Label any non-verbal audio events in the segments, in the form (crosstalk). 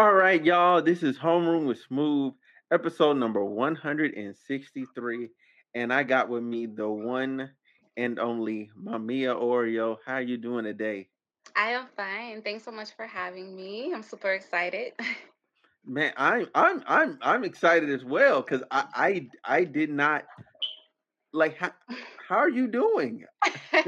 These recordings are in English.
All right, y'all. This is Homeroom with Smooth, episode number 163. And I got with me the one and only Mamia Orio. How are you doing today? I am fine. Thanks so much for having me. I'm super excited. Man, I'm I'm I'm I'm excited as well because I, I I did not like how how are you doing? (laughs) (laughs)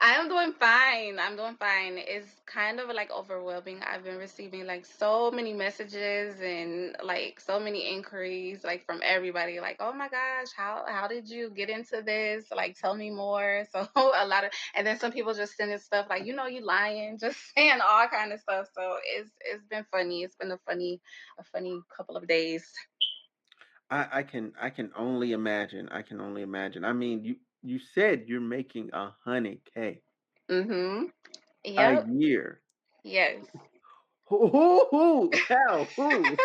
I am doing fine. I'm doing fine. It's kind of like overwhelming. I've been receiving like so many messages and like so many inquiries like from everybody like, "Oh my gosh, how how did you get into this? Like tell me more." (laughs) So a lot of and then some people just sending stuff like, "You know you lying," (laughs) just saying all kind of stuff. So it's it's been funny. It's been a funny a funny couple of days. I, I can I can only imagine. I can only imagine. I mean, you you said you're making a hundred K Mhm. a year. Yes. Who who (laughs) who how who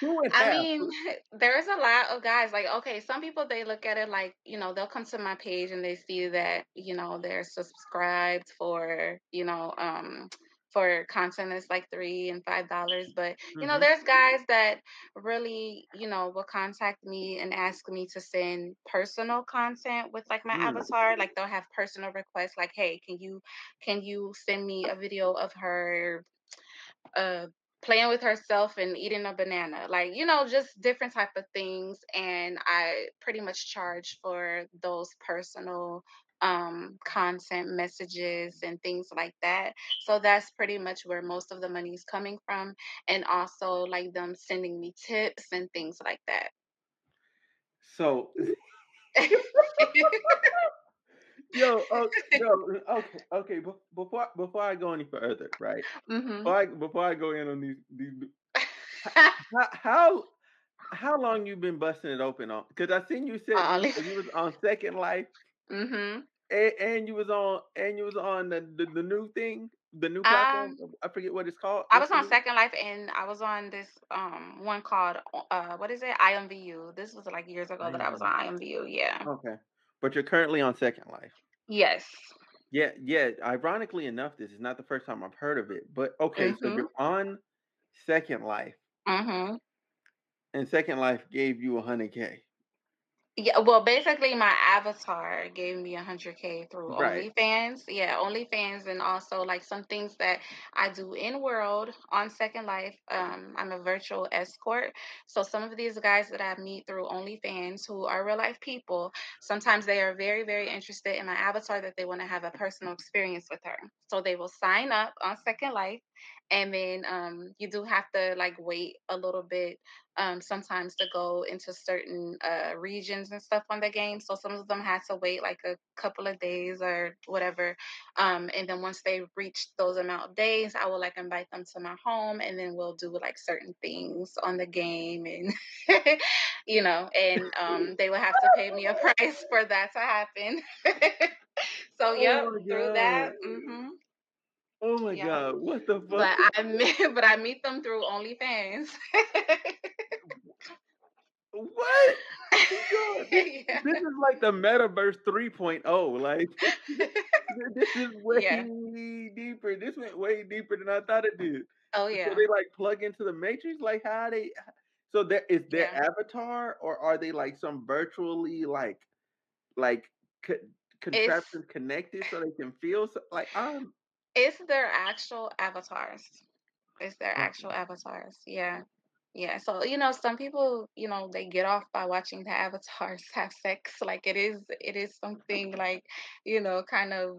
who I how? mean, (laughs) there's a lot of guys like okay, some people they look at it like, you know, they'll come to my page and they see that, you know, they're subscribed for, you know, um for content that's like three and five dollars. But you know, hmm there's guys that really, you know, will contact me and ask me to send personal content with like my Mm. avatar. Like they'll have personal requests like, hey, can you can you send me a video of her uh playing with herself and eating a banana like you know just different type of things and i pretty much charge for those personal um content messages and things like that so that's pretty much where most of the money is coming from and also like them sending me tips and things like that So (laughs) yo oh, yo okay okay be- before before I go any further, right? mhm Before I before I go in on these these (laughs) how how, how long you been busting it open on? Because I seen you said you was on Second Life mhm and, and you was on and you was on the, the the new thing, the new platform. um I forget what it's called. I was on? Second Life and I was on this um one called uh what is it? IMVU. This was like years ago that I was on IMVU. Yeah. Okay, but you're currently on Second Life. Yes. Yeah, yeah. Ironically enough, this is not the first time I've heard of it. But okay, so Mhm. you're on Second Life, Mhm. and Second Life gave you a hundred k. Yeah, well, basically, my avatar gave me 100K through Right. OnlyFans. Yeah, OnlyFans, and also like some things that I do in world on Second Life. Um, I'm a virtual escort. So some of these guys that I meet through OnlyFans who are real life people, sometimes they are very, very interested in my avatar that they want to have a personal experience with her. So they will sign up on Second Life. And then um, you do have to like wait a little bit um, sometimes to go into certain uh, regions and stuff on the game. So some of them had to wait like a couple of days or whatever. Um, and then once they reach those amount of days, I will like invite them to my home, and then we'll do like certain things on the game, and (laughs) you know, and um, they will have to pay me a (laughs) price for that to happen. (laughs) so yeah, Oh through that. god. Oh my Yep. god. What the fuck? But I meet, (laughs) but I meet them through OnlyFans. What? (laughs) Oh this, yeah. this is like the metaverse 3.0. Like (laughs) this is way yeah. deeper. This went way deeper than I thought it did. Oh yeah. So they like plug into the matrix. Like how they? So there is their Yeah. avatar, or are they like some virtually like like co- It's contraptions connected so they can feel? So, like I'm it's their actual avatars. It's their actual avatars. Yeah. Yeah. So, you know, some people, you know, they get off by watching the avatars (laughs) have sex. Like it is it is something like, you know, kind of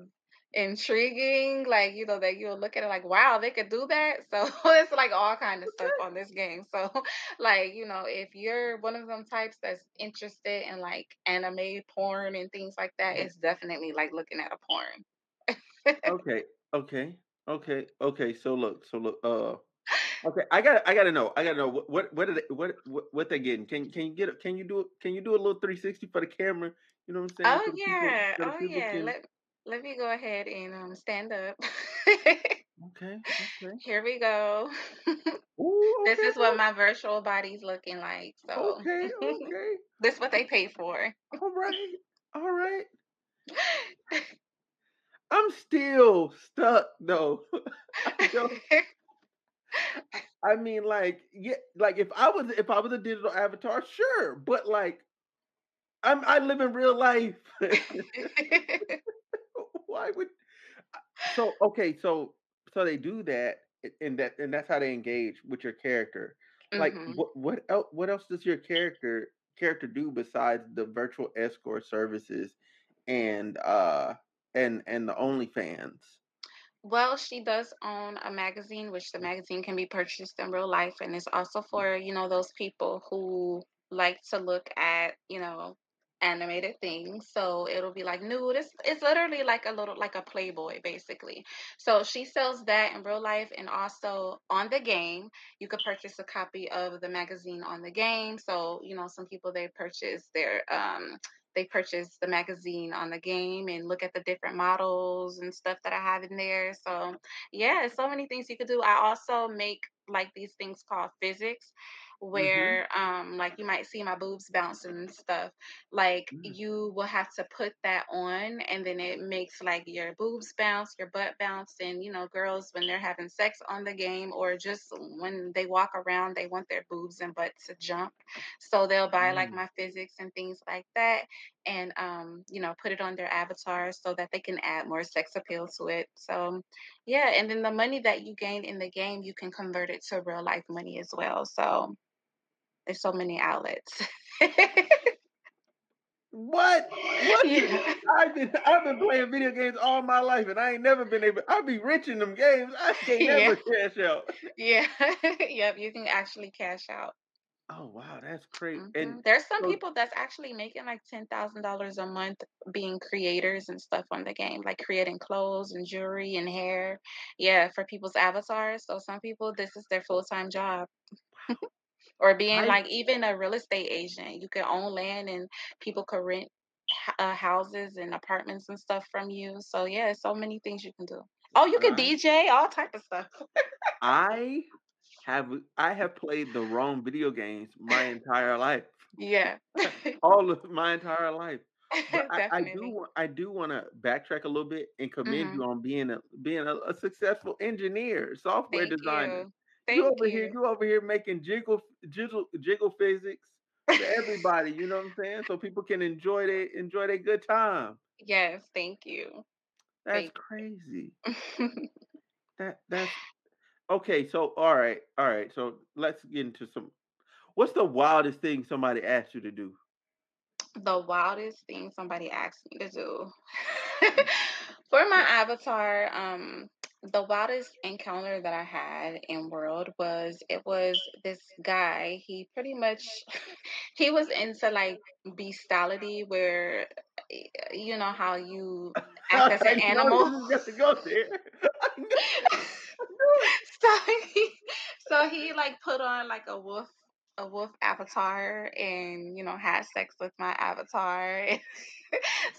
intriguing. Like, you know, that you'll look at it like, wow, they could do that. (laughs) So it's like all kind of stuff on this game. So (laughs) like, you know, if you're one of them types that's interested in like anime porn and things like that, it's definitely like looking at a porn. Okay, okay, okay, okay. So look, so look. Uh, (laughs) okay. I got, to I got to know. I got to know what, what, what are they, what, what, what they getting? Can, can you get? Can you do, it? Can you do a little 360 for the camera? You know what I'm saying? Oh So the people, yeah. so the Oh people yeah. can. Let let me go ahead and um stand up. Okay. Okay. (laughs) Here we go. (laughs) Ooh, this okay. is what my virtual body's looking like. So Okay. Okay. this is what they pay for. All right. All right. I'm still stuck though. (laughs) I. (laughs) I mean, like, yeah, like if I was if I was a digital avatar, sure, but like, I'm I live in real life. (laughs) Why would? So okay, so so they do that, and that and that's how they engage with your character. Like, hmm what what else? What else does your character character do besides the virtual escort services and uh and and the OnlyFans? Well, she does own a magazine, which the mm. magazine can be purchased in real life, and it's also mm. for, you know, those people who like to look at, you know, animated things. So it'll be like nude. It's it's literally like a little like a Playboy, basically. So she sells that in real life and also on the game. You could purchase a copy of the magazine on the game. So, you know, some people they purchase their um they purchase the magazine on the game and look at the different models and stuff that I have in there. So, yeah, so many things you could do. I also make like these things called physics Mm-hmm. where um like you might see my boobs bouncing and stuff like Mm. you will have to put that on and then it makes like your boobs bounce your butt bounce and you know girls when they're having sex on the game or just when they walk around they want their boobs and butt to jump so they'll buy like Mm. my physics and things like that and um you know put it on their avatar so that they can add more sex appeal to it so yeah and then the money that you gain in the game you can convert it to real life money as well so there's so many outlets What? What? (laughs) yeah I've been I've been playing video games all my life, and I ain't never been able. I'll be rich in them games. I (laughs) can't yeah never cash out. yeah (laughs) yep you can actually cash out Oh wow, that's crazy. hmm And There's some so people that's actually making like ten thousand dollars a month being creators and stuff on the game, like creating clothes and jewelry and hair. Yeah, for people's avatars. So some people, this is their full time job. Or being I like even a real estate agent, you can own land and people could rent uh, houses and apartments and stuff from you. So yeah, so many things you can do. Oh, you can I DJ, all type of stuff. I have I have played the wrong video games my entire life, (laughs) yeah, (laughs) (laughs) all of my entire life. I, I do I do want to backtrack a little bit and commend hmm you on being a being a, a successful engineer, software Thank designer. you. You Thank over here, you. you over here making jiggle jiggle jiggle physics for everybody. You know what I'm saying? So people can enjoy their enjoy their good time. Yes, thank you. That's Thank crazy. you. (laughs) That that's okay. So all right, all right. So let's get into some. What's the wildest thing somebody asked you to do? the wildest thing somebody asked me to do. (laughs) For my avatar, um, the wildest encounter that I had in world was it was this guy. He pretty much (laughs) he was into like bestiality where you know how you (laughs) act as an animal. this is gonna go there. (laughs) I knew, I knew it. so he so he like put on like a wolf a wolf avatar and you know had sex with my avatar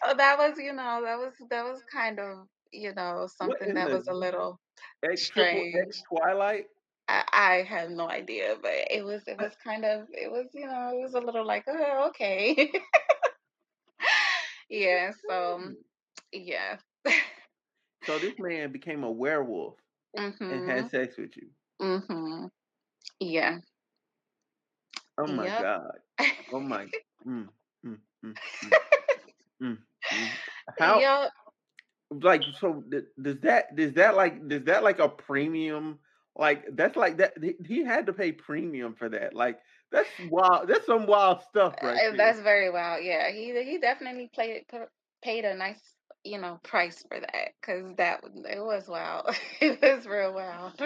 so that was you know that was that was kind of you know something that was a little X triple X strange Twilight? I, I have no idea but it was it was kind of it was you know it was a little like oh okay (laughs) yeah so yeah So this man became a werewolf and mhm had sex with you. Mm-hmm. yeah Oh my yep god. Oh my. Mm, mm, mm, mm, mm, mm. (laughs) How yep like so th- does that does that like does that like a premium like that's like that he, he had to pay premium for that like that's wild that's some wild stuff right Uh, That's very wild Yeah, he he definitely played paid a nice you know price for that because that it was wild (laughs) it was real wild.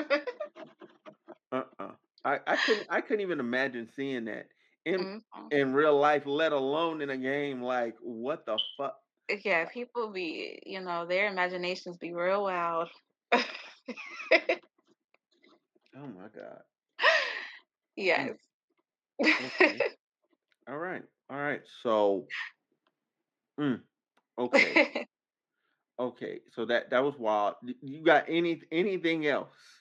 Uh-uh I, I couldn't I couldn't even imagine seeing that in Mhm. in real life let alone in a game like what the fuck Yeah, people be you know their imaginations be real wild. oh my god (laughs) yes. Mm, okay (laughs) all right all right so mm, okay (laughs) Okay, so that that was wild. You got any anything else?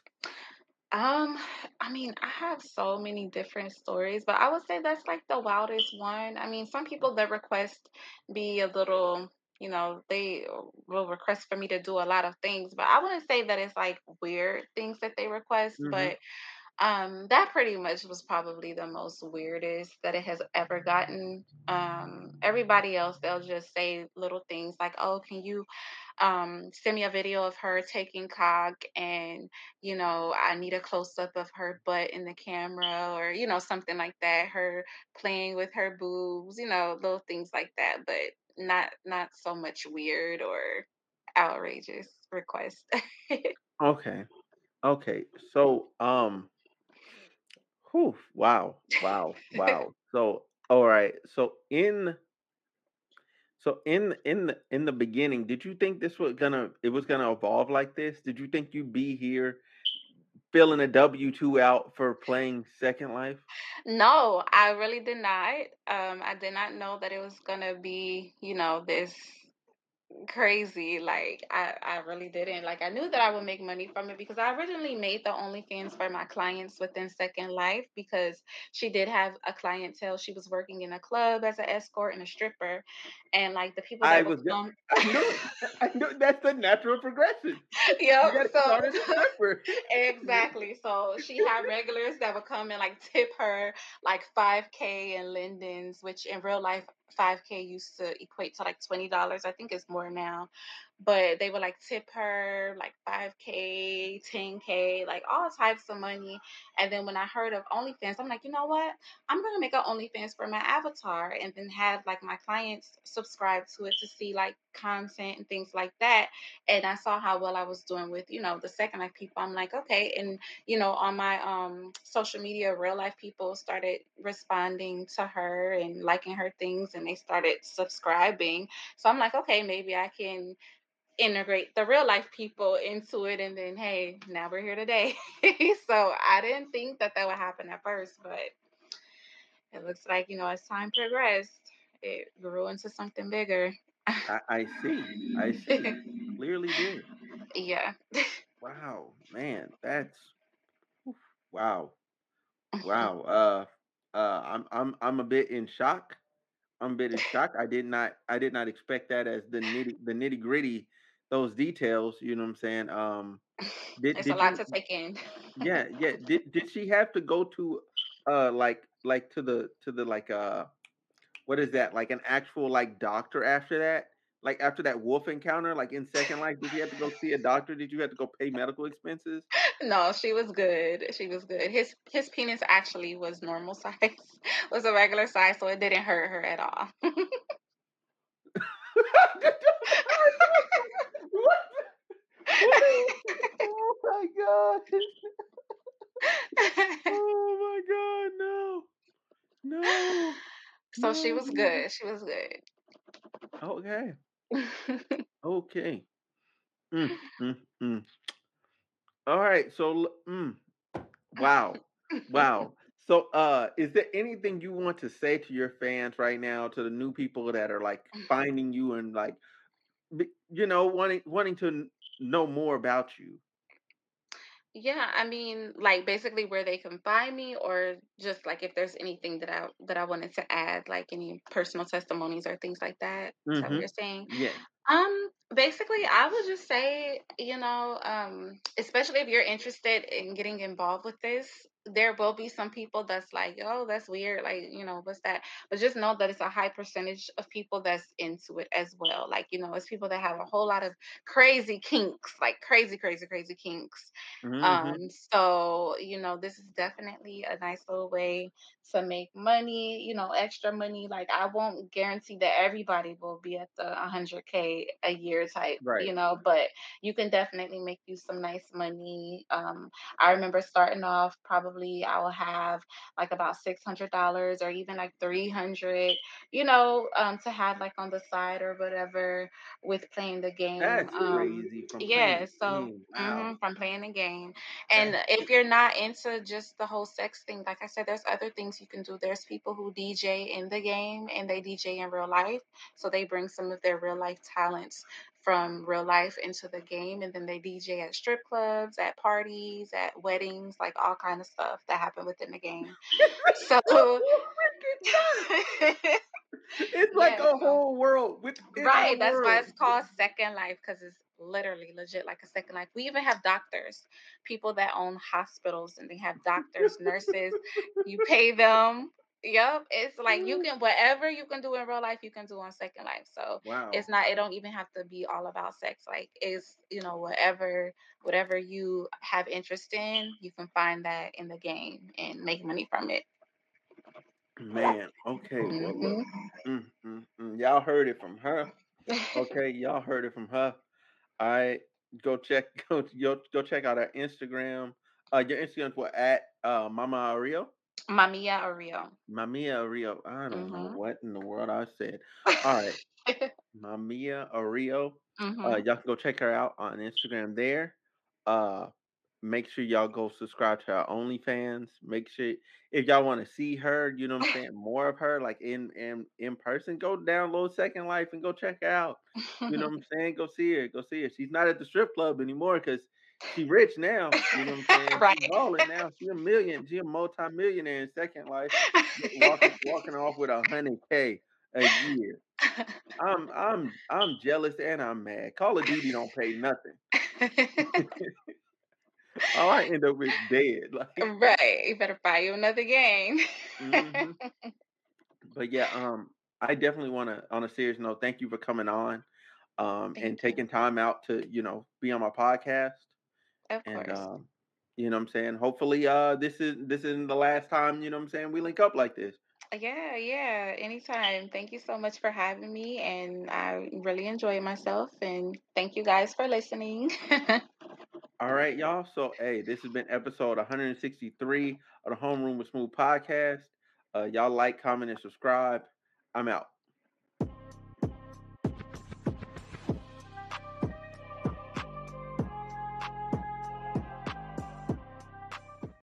Um, I mean, I have so many different stories, but I would say that's like the wildest one. I mean, some people that request be a little, you know, they will request for me to do a lot of things, but I wouldn't say that it's like weird things that they request, hmm but um, that pretty much was probably the most weirdest that it has ever gotten. Um, everybody else, they'll just say little things like, "Oh, can you um, send me a video of her taking cock and, you know, I need a close up of her butt in the camera or, you know, something like that. Her playing with her boobs, you know, little things like that, but not not so much weird or outrageous requests. (laughs) Okay, okay. So, um, whew, wow, wow, (laughs) wow. So, all right. So in so in in the in the beginning, did you think this was gonna it was gonna evolve like this? Did you think you'd be here filling a W two out for playing Second Life? no, I really did not. Um, I did not know that it was gonna be, you know, this crazy. Like I, I really didn't. Like I knew that I would make money from it because I originally made the OnlyFans for my clients within Second Life because she did have a clientele. She was working in a club as an escort and a stripper, and like the people I was go- come, (laughs) I knew. (laughs) I knew that's the natural progression. (laughs) Yep. So start as a stripper. Exactly. So she had regulars that would come and like tip her like 5K in Lindens, which in real life 5K used to equate to like $20. I think it's more now. But they would like tip her like 5K, 10K, like all types of money. And then when I heard of OnlyFans, I'm like, you know what? I'm gonna make an OnlyFans for my avatar and then have like my clients subscribe to it to see like content and things like that and I saw how well I was doing with, you know, the second life people. I'm like, okay. And, you know, on my um social media, real life people started responding to her and liking her things and they started subscribing. So I'm like, okay, maybe I can integrate the real life people into it and then hey, now we're here today. (laughs) so I didn't think that that would happen at first, but it looks like, you know, as time progressed, it grew into something bigger. I, I see. I (laughs) see. Clearly did. yeah. Wow, man, that's wow, (laughs) wow. Uh, uh, I'm I'm I'm a bit in shock. I'm a bit in shock. I did not I did not expect that as the nitty the nitty gritty, those details. You know what I'm saying? Um, did It's a lot you? to take in. Yeah, yeah. Did did she have to go to, uh, like like to the to the like uh what is that like an actual like doctor after that? Like after that wolf encounter, like in Second Life, did you have to go see a doctor? Did you have to go pay medical expenses? (laughs) No, she was good. She was good. His his penis actually was normal (laughs) size, was a regular size, so it didn't hurt her at all. (laughs) What? Oh my god! Oh my god! No! No! So she was good. She was good. (laughs) Okay. Mm, mm, mm. All right. So, mm, wow, wow. (laughs) So, uh, is there anything you want to say to your fans right now, to the new people that are like finding you and like, you know, wanting wanting to know more about you? Yeah, I mean, like basically where they can find me, or just like if there's anything that I that I wanted to add, like any personal testimonies or things like that. Is that what Mm-hmm. you're saying? Yeah. Um, basically, I would just say, you know, um, especially if you're interested in getting involved with this, there will be some people that's like, oh, that's weird. Like, you know, what's that? But just know that it's a high percentage of people that's into it as well. Like, you know, it's people that have a whole lot of crazy kinks, like crazy, crazy, crazy kinks. Mm-hmm. Um, so, you know, this is definitely a nice little way to make money, you know, extra money. Like I won't guarantee that everybody will be at the 100k a year type, Right. you know, but you can definitely make you some nice money. Um, I remember starting off probably I will have like about $600 or even like 300, you know, um, to have like on the side or whatever with playing the game. That's Um, crazy from yeah, so game. hmm from playing the game. That's And if you're not into just the whole sex thing, like I said, there's other things you can do. There's people who DJ in the game and they DJ in real life. So they bring some of their real life talents from real life into the game and then they DJ at strip clubs, at parties, at weddings, like all kind of stuff that happen within the game. (laughs) So oh (laughs) it's like yeah, a whole world with right, that's why it's called Second Life because it's literally legit like a second life. We even have doctors, people that own hospitals and they have doctors, nurses. You pay them. Yep, it's like you can whatever you can do in real life, you can do on Second Life. So Wow. it's not. It don't even have to be all about sex. Like it's you know whatever whatever you have interest in, you can find that in the game and make money from it. Man, okay, well look. hmm Mm, mm, mm. Y'all heard it from her. (laughs) Okay, y'all heard it from her. All right, go check (laughs) go go, go check out our Instagram. Uh, your Instagram's what at uh Mama Rio, Mamia Orio. Mamia Rio. I don't know Mhm. what in the world I said. All right, (laughs) Mamia Rio. Uh, mhm. y'all can go check her out on Instagram there. Uh, make sure y'all go subscribe to our OnlyFans. Make sure if y'all want to see her, you know what I'm (laughs) saying, more of her, like in in in person, go download Second Life and go check her out. You know what I'm (laughs) saying? Go see her. Go see her. She's not at the strip club anymore because she rich now. You know what I'm saying? Right. balling now. She a million. She a multi-millionaire in Second Life, walking (laughs) walking off with a hundred k a year. I'm I'm I'm jealous and I'm mad. Call of Duty don't pay nothing. All (laughs) I end up with dead. Like, right. You better buy you another game. hmm but yeah, um, I definitely want to. On a serious note, thank you for coming on, um, and you. taking time out to you know be on my podcast. Of And course. um, you know what I'm saying. Hopefully, uh, this is this isn't the last time. You know what I'm saying. We link up like this. Yeah, yeah. Anytime. Thank you so much for having me. And I really enjoy myself. And thank you guys for listening. (laughs) All right, y'all. So, hey, this has been episode 163 of the Homeroom with Smooth podcast. Uh, y'all like, comment, and subscribe. I'm out.